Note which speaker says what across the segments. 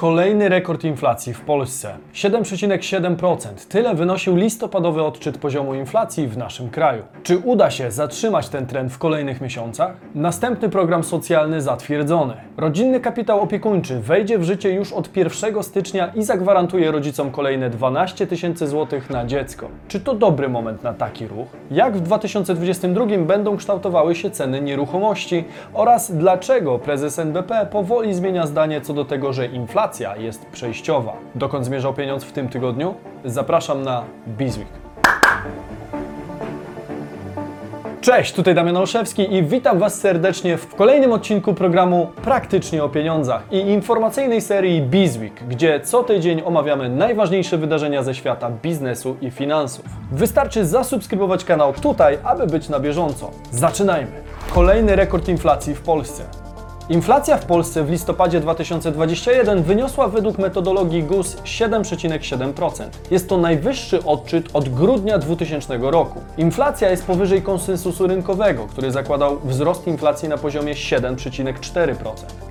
Speaker 1: Kolejny rekord inflacji w Polsce 7,7%. Tyle wynosił listopadowy odczyt poziomu inflacji w naszym kraju. Czy uda się zatrzymać ten trend w kolejnych miesiącach? Następny program socjalny zatwierdzony. Rodzinny kapitał opiekuńczy wejdzie w życie już od 1 stycznia i zagwarantuje rodzicom kolejne 12 tysięcy złotych na dziecko. Czy to dobry moment na taki ruch? Jak w 2022 będą kształtowały się ceny nieruchomości oraz dlaczego prezes NBP powoli zmienia zdanie co do tego, że inflacja jest przejściowa? Dokąd zmierzał pieniądz w tym tygodniu? Zapraszam na Bizweek. Cześć, tutaj Damian Olszewski i witam Was serdecznie w kolejnym odcinku programu Praktycznie o Pieniądzach i informacyjnej serii Bizweek, gdzie co tydzień omawiamy najważniejsze wydarzenia ze świata biznesu i finansów. Wystarczy zasubskrybować kanał tutaj, aby być na bieżąco. Zaczynajmy! Kolejny rekord inflacji w Polsce. Inflacja w Polsce w listopadzie 2021 wyniosła według metodologii GUS 7,7%. Jest to najwyższy odczyt od grudnia 2000 roku. Inflacja jest powyżej konsensusu rynkowego, który zakładał wzrost inflacji na poziomie 7,4%.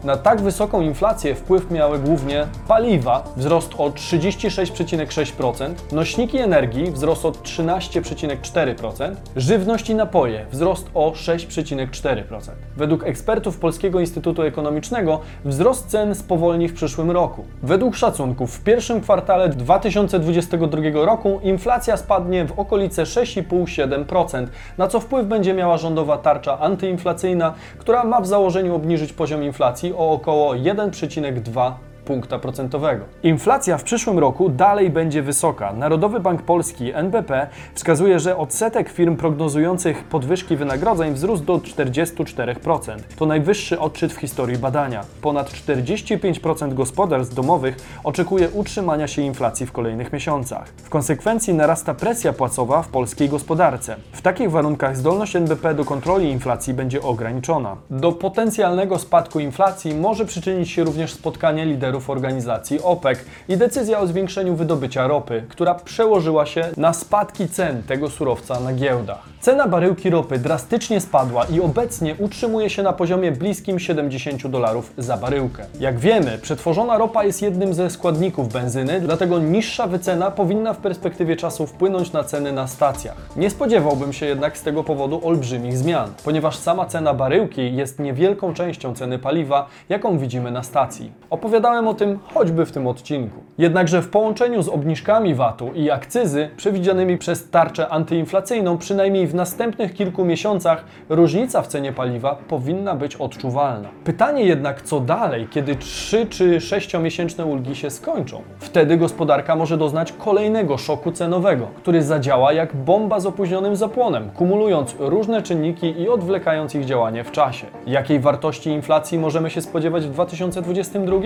Speaker 1: Na tak wysoką inflację wpływ miały głównie paliwa, wzrost o 36,6%, nośniki energii, wzrost o 13,4%, żywność i napoje, wzrost o 6,4%. Według ekspertów Polskiego Instytutu Ekonomicznego wzrost cen spowolni w przyszłym roku. Według szacunków w pierwszym kwartale 2022 roku inflacja spadnie w okolice 6,5-7%, na co wpływ będzie miała rządowa tarcza antyinflacyjna, która ma w założeniu obniżyć poziom inflacji o około 1,2 punkta procentowego. Inflacja w przyszłym roku dalej będzie wysoka. Narodowy Bank Polski NBP wskazuje, że odsetek firm prognozujących podwyżki wynagrodzeń wzrósł do 44%. To najwyższy odczyt w historii badania. Ponad 45% gospodarstw domowych oczekuje utrzymania się inflacji w kolejnych miesiącach. W konsekwencji narasta presja płacowa w polskiej gospodarce. W takich warunkach zdolność NBP do kontroli inflacji będzie ograniczona. Do potencjalnego spadku inflacji może przyczynić się również spotkanie liderów organizacji OPEC i decyzja o zwiększeniu wydobycia ropy, która przełożyła się na spadki cen tego surowca na giełdach. Cena baryłki ropy drastycznie spadła i obecnie utrzymuje się na poziomie bliskim 70 dolarów za baryłkę. Jak wiemy, przetworzona ropa jest jednym ze składników benzyny, dlatego niższa wycena powinna w perspektywie czasu wpłynąć na ceny na stacjach. Nie spodziewałbym się jednak z tego powodu olbrzymich zmian, ponieważ sama cena baryłki jest niewielką częścią ceny paliwa, jaką widzimy na stacji. Opowiadałem o tym choćby w tym odcinku. Jednakże w połączeniu z obniżkami VAT-u i akcyzy przewidzianymi przez tarczę antyinflacyjną, przynajmniej w następnych kilku miesiącach różnica w cenie paliwa powinna być odczuwalna. Pytanie jednak, co dalej, kiedy 3 czy 6-miesięczne ulgi się skończą? Wtedy gospodarka może doznać kolejnego szoku cenowego, który zadziała jak bomba z opóźnionym zapłonem, kumulując różne czynniki i odwlekając ich działanie w czasie. Jakiej wartości inflacji możemy się spodziewać w 2022?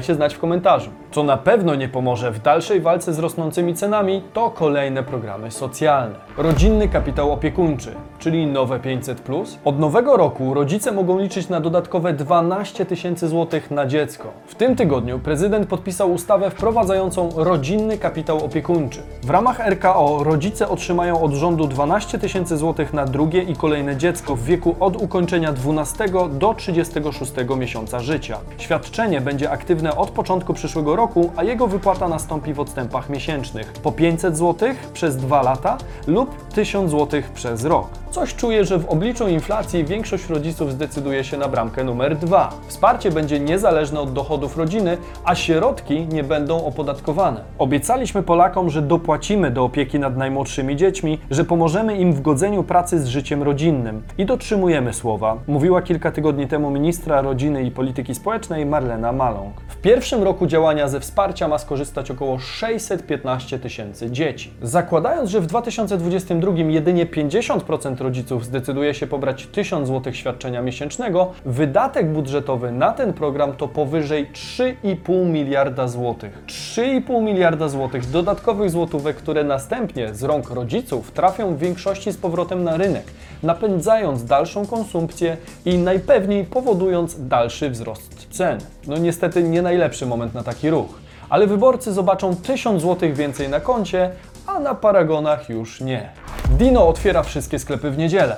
Speaker 1: Dajcie znać w komentarzu. Co na pewno nie pomoże w dalszej walce z rosnącymi cenami, to kolejne programy socjalne. Rodzinny kapitał opiekuńczy, czyli nowe 500. Od nowego roku rodzice mogą liczyć na dodatkowe 12 tysięcy złotych na dziecko. W tym tygodniu prezydent podpisał ustawę wprowadzającą rodzinny kapitał opiekuńczy. W ramach RKO rodzice otrzymają od rządu 12 tysięcy złotych na drugie i kolejne dziecko w wieku od ukończenia 12 do 36 miesiąca życia. Świadczenie będzie aktywne od początku przyszłego roku, a jego wypłata nastąpi w odstępach miesięcznych. Po 500 zł przez 2 lata lub 1000 zł przez rok. Coś czuję, że w obliczu inflacji większość rodziców zdecyduje się na bramkę numer 2. Wsparcie będzie niezależne od dochodów rodziny, a środki nie będą opodatkowane. Obiecaliśmy Polakom, że dopłacimy do opieki nad najmłodszymi dziećmi, że pomożemy im w godzeniu pracy z życiem rodzinnym. I dotrzymujemy słowa, mówiła kilka tygodni temu ministra rodziny i polityki społecznej Marlena Maląg. W pierwszym roku działania ze wsparcia ma skorzystać około 615 tysięcy dzieci. Zakładając, że w 2022 jedynie 50% rodziców zdecyduje się pobrać 1000 zł świadczenia miesięcznego, wydatek budżetowy na ten program to powyżej 3,5 miliarda złotych. 3,5 miliarda złotych dodatkowych złotówek, które następnie z rąk rodziców trafią w większości z powrotem na rynek, napędzając dalszą konsumpcję i najpewniej powodując dalszy wzrost cen. No niestety nie najlepszy moment na taki ruch. Ale wyborcy zobaczą 1000 zł więcej na koncie, a na paragonach już nie. Dino otwiera wszystkie sklepy w niedzielę.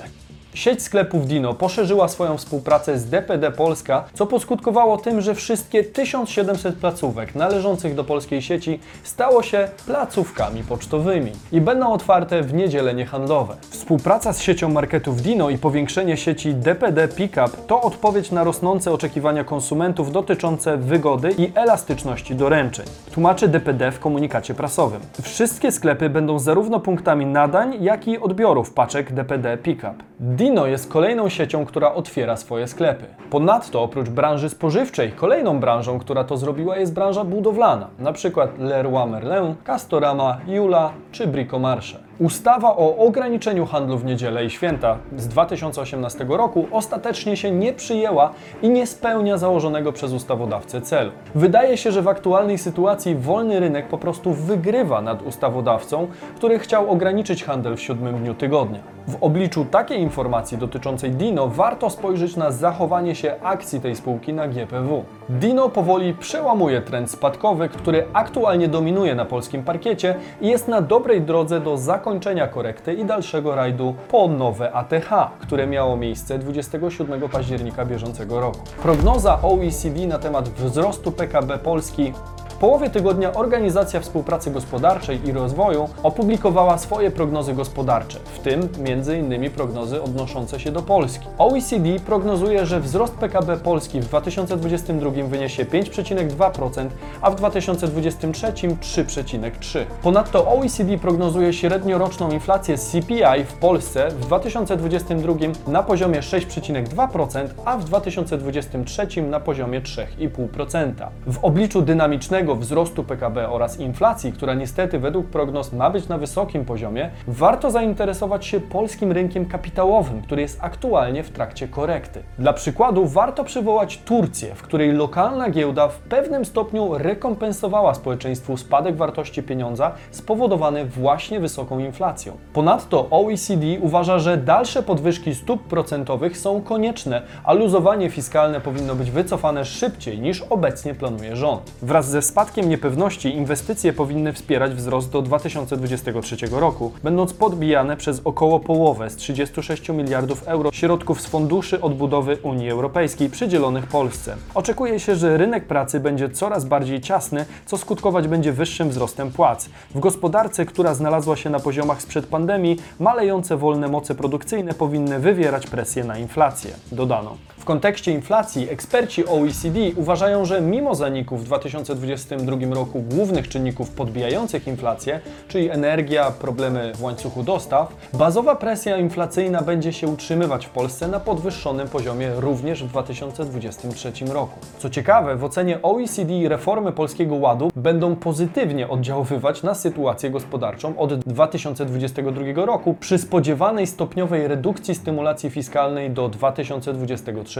Speaker 1: Sieć sklepów Dino poszerzyła swoją współpracę z DPD Polska, co poskutkowało tym, że wszystkie 1700 placówek należących do polskiej sieci stało się placówkami pocztowymi i będą otwarte w niedziele niehandlowe. Współpraca z siecią marketów Dino i powiększenie sieci DPD Pickup to odpowiedź na rosnące oczekiwania konsumentów dotyczące wygody i elastyczności doręczeń. Tłumaczy DPD w komunikacie prasowym. Wszystkie sklepy będą zarówno punktami nadań, jak i odbiorów paczek DPD Pickup. Dino jest kolejną siecią, która otwiera swoje sklepy. Ponadto oprócz branży spożywczej, kolejną branżą, która to zrobiła jest branża budowlana, na przykład Leroy Merlin, Castorama, Jula czy Bricomarche. Ustawa o ograniczeniu handlu w niedzielę i święta z 2018 roku ostatecznie się nie przyjęła i nie spełnia założonego przez ustawodawcę celu. Wydaje się, że w aktualnej sytuacji wolny rynek po prostu wygrywa nad ustawodawcą, który chciał ograniczyć handel w siódmym dniu tygodnia. W obliczu takiej informacji dotyczącej Dino warto spojrzeć na zachowanie się akcji tej spółki na GPW. Dino powoli przełamuje trend spadkowy, który aktualnie dominuje na polskim parkiecie i jest na dobrej drodze do zakończenia korekty i dalszego rajdu po nowe ATH, które miało miejsce 27 października bieżącego roku. Prognoza OECD na temat wzrostu PKB Polski połowie tygodnia Organizacja Współpracy Gospodarczej i Rozwoju opublikowała swoje prognozy gospodarcze, w tym m.in. prognozy odnoszące się do Polski. OECD prognozuje, że wzrost PKB Polski w 2022 wyniesie 5,2%, a w 2023 3,3%. Ponadto OECD prognozuje średnioroczną inflację CPI w Polsce w 2022 na poziomie 6,2%, a w 2023 na poziomie 3,5%. W obliczu dynamicznego wzrostu PKB oraz inflacji, która niestety według prognoz ma być na wysokim poziomie, warto zainteresować się polskim rynkiem kapitałowym, który jest aktualnie w trakcie korekty. Dla przykładu warto przywołać Turcję, w której lokalna giełda w pewnym stopniu rekompensowała społeczeństwu spadek wartości pieniądza spowodowany właśnie wysoką inflacją. Ponadto OECD uważa, że dalsze podwyżki stóp procentowych są konieczne, a luzowanie fiskalne powinno być wycofane szybciej niż obecnie planuje rząd. Wraz ze spadkiem niepewności inwestycje powinny wspierać wzrost do 2023 roku, będąc podbijane przez około połowę z 36 miliardów euro środków z funduszy odbudowy Unii Europejskiej przydzielonych Polsce. Oczekuje się, że rynek pracy będzie coraz bardziej ciasny, co skutkować będzie wyższym wzrostem płac. W gospodarce, która znalazła się na poziomach sprzed pandemii, malejące wolne moce produkcyjne powinny wywierać presję na inflację, dodano. W kontekście inflacji eksperci OECD uważają, że mimo zaniku w 2022 roku głównych czynników podbijających inflację, czyli energia, problemy w łańcuchu dostaw, bazowa presja inflacyjna będzie się utrzymywać w Polsce na podwyższonym poziomie również w 2023 roku. Co ciekawe, w ocenie OECD reformy Polskiego Ładu będą pozytywnie oddziaływać na sytuację gospodarczą od 2022 roku przy spodziewanej stopniowej redukcji stymulacji fiskalnej do 2023.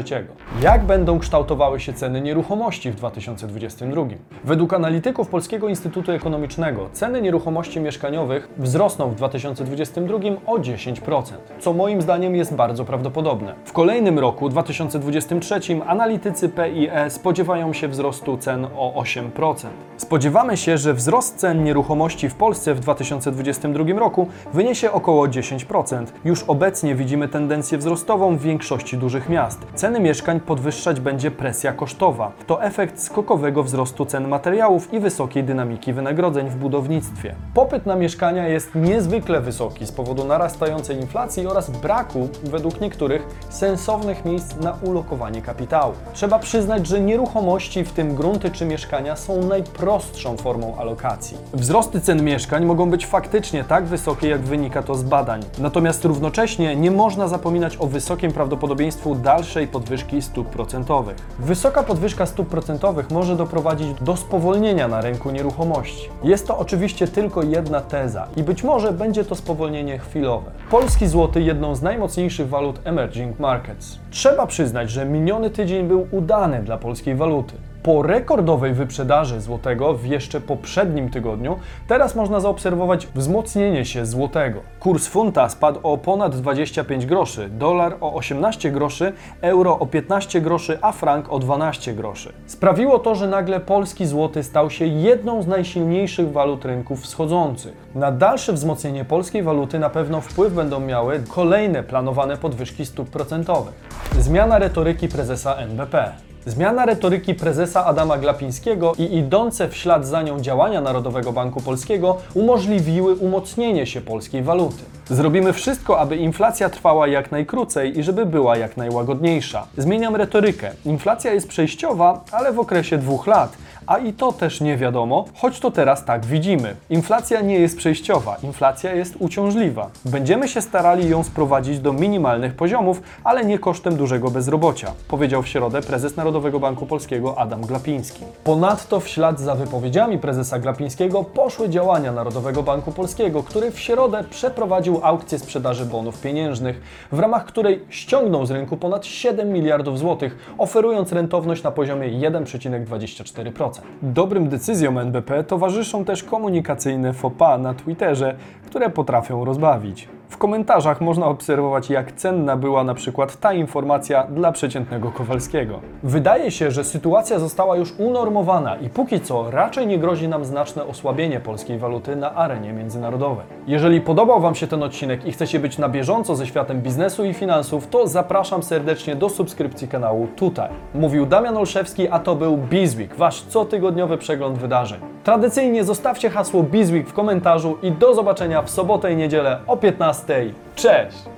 Speaker 1: Jak będą kształtowały się ceny nieruchomości w 2022? Według analityków Polskiego Instytutu Ekonomicznego ceny nieruchomości mieszkaniowych wzrosną w 2022 o 10%, co moim zdaniem jest bardzo prawdopodobne. W kolejnym roku, 2023, analitycy PIE spodziewają się wzrostu cen o 8%. Spodziewamy się, że wzrost cen nieruchomości w Polsce w 2022 roku wyniesie około 10%. Już obecnie widzimy tendencję wzrostową w większości dużych miast. Ceny mieszkań podwyższać będzie presja kosztowa. To efekt skokowego wzrostu cen materiałów i wysokiej dynamiki wynagrodzeń w budownictwie. Popyt na mieszkania jest niezwykle wysoki z powodu narastającej inflacji oraz braku, według niektórych, sensownych miejsc na ulokowanie kapitału. Trzeba przyznać, że nieruchomości, w tym grunty czy mieszkania, są najprostszą formą alokacji. Wzrosty cen mieszkań mogą być faktycznie tak wysokie, jak wynika to z badań. Natomiast równocześnie nie można zapominać o wysokim prawdopodobieństwu dalszej podwyżki stóp procentowych. Wysoka podwyżka stóp procentowych może doprowadzić do spowolnienia na rynku nieruchomości. Jest to oczywiście tylko jedna teza i być może będzie to spowolnienie chwilowe. Polski złoty jedną z najmocniejszych walut emerging markets. Trzeba przyznać, że miniony tydzień był udany dla polskiej waluty. Po rekordowej wyprzedaży złotego w jeszcze poprzednim tygodniu, teraz można zaobserwować wzmocnienie się złotego. Kurs funta spadł o ponad 25 groszy, dolar o 18 groszy, euro o 15 groszy, a frank o 12 groszy. Sprawiło to, że nagle polski złoty stał się jedną z najsilniejszych walut rynków wschodzących. Na dalsze wzmocnienie polskiej waluty na pewno wpływ będą miały kolejne planowane podwyżki stóp procentowych. Zmiana retoryki prezesa NBP. Zmiana retoryki prezesa Adama Glapińskiego i idące w ślad za nią działania Narodowego Banku Polskiego umożliwiły umocnienie się polskiej waluty. Zrobimy wszystko, aby inflacja trwała jak najkrócej i żeby była jak najłagodniejsza. Zmieniam retorykę. Inflacja jest przejściowa, ale w okresie dwóch lat. A i to też nie wiadomo, choć to teraz tak widzimy. Inflacja nie jest przejściowa, inflacja jest uciążliwa. Będziemy się starali ją sprowadzić do minimalnych poziomów, ale nie kosztem dużego bezrobocia, powiedział w środę prezes Narodowego Banku Polskiego Adam Glapiński. Ponadto w ślad za wypowiedziami prezesa Glapińskiego poszły działania Narodowego Banku Polskiego, który w środę przeprowadził aukcję sprzedaży bonów pieniężnych, w ramach której ściągnął z rynku ponad 7 miliardów złotych, oferując rentowność na poziomie 1,24%. Dobrym decyzjom NBP towarzyszą też komunikacyjne faux pas na Twitterze, które potrafią rozbawić. W komentarzach można obserwować, jak cenna była na przykład ta informacja dla przeciętnego Kowalskiego. Wydaje się, że sytuacja została już unormowana i póki co raczej nie grozi nam znaczne osłabienie polskiej waluty na arenie międzynarodowej. Jeżeli podobał Wam się ten odcinek i chcecie być na bieżąco ze światem biznesu i finansów, to zapraszam serdecznie do subskrypcji kanału tutaj. Mówił Damian Olszewski, a to był Bizweek, Wasz cotygodniowy przegląd wydarzeń. Tradycyjnie zostawcie hasło Bizweek w komentarzu i do zobaczenia w sobotę i niedzielę o 15. Cześć!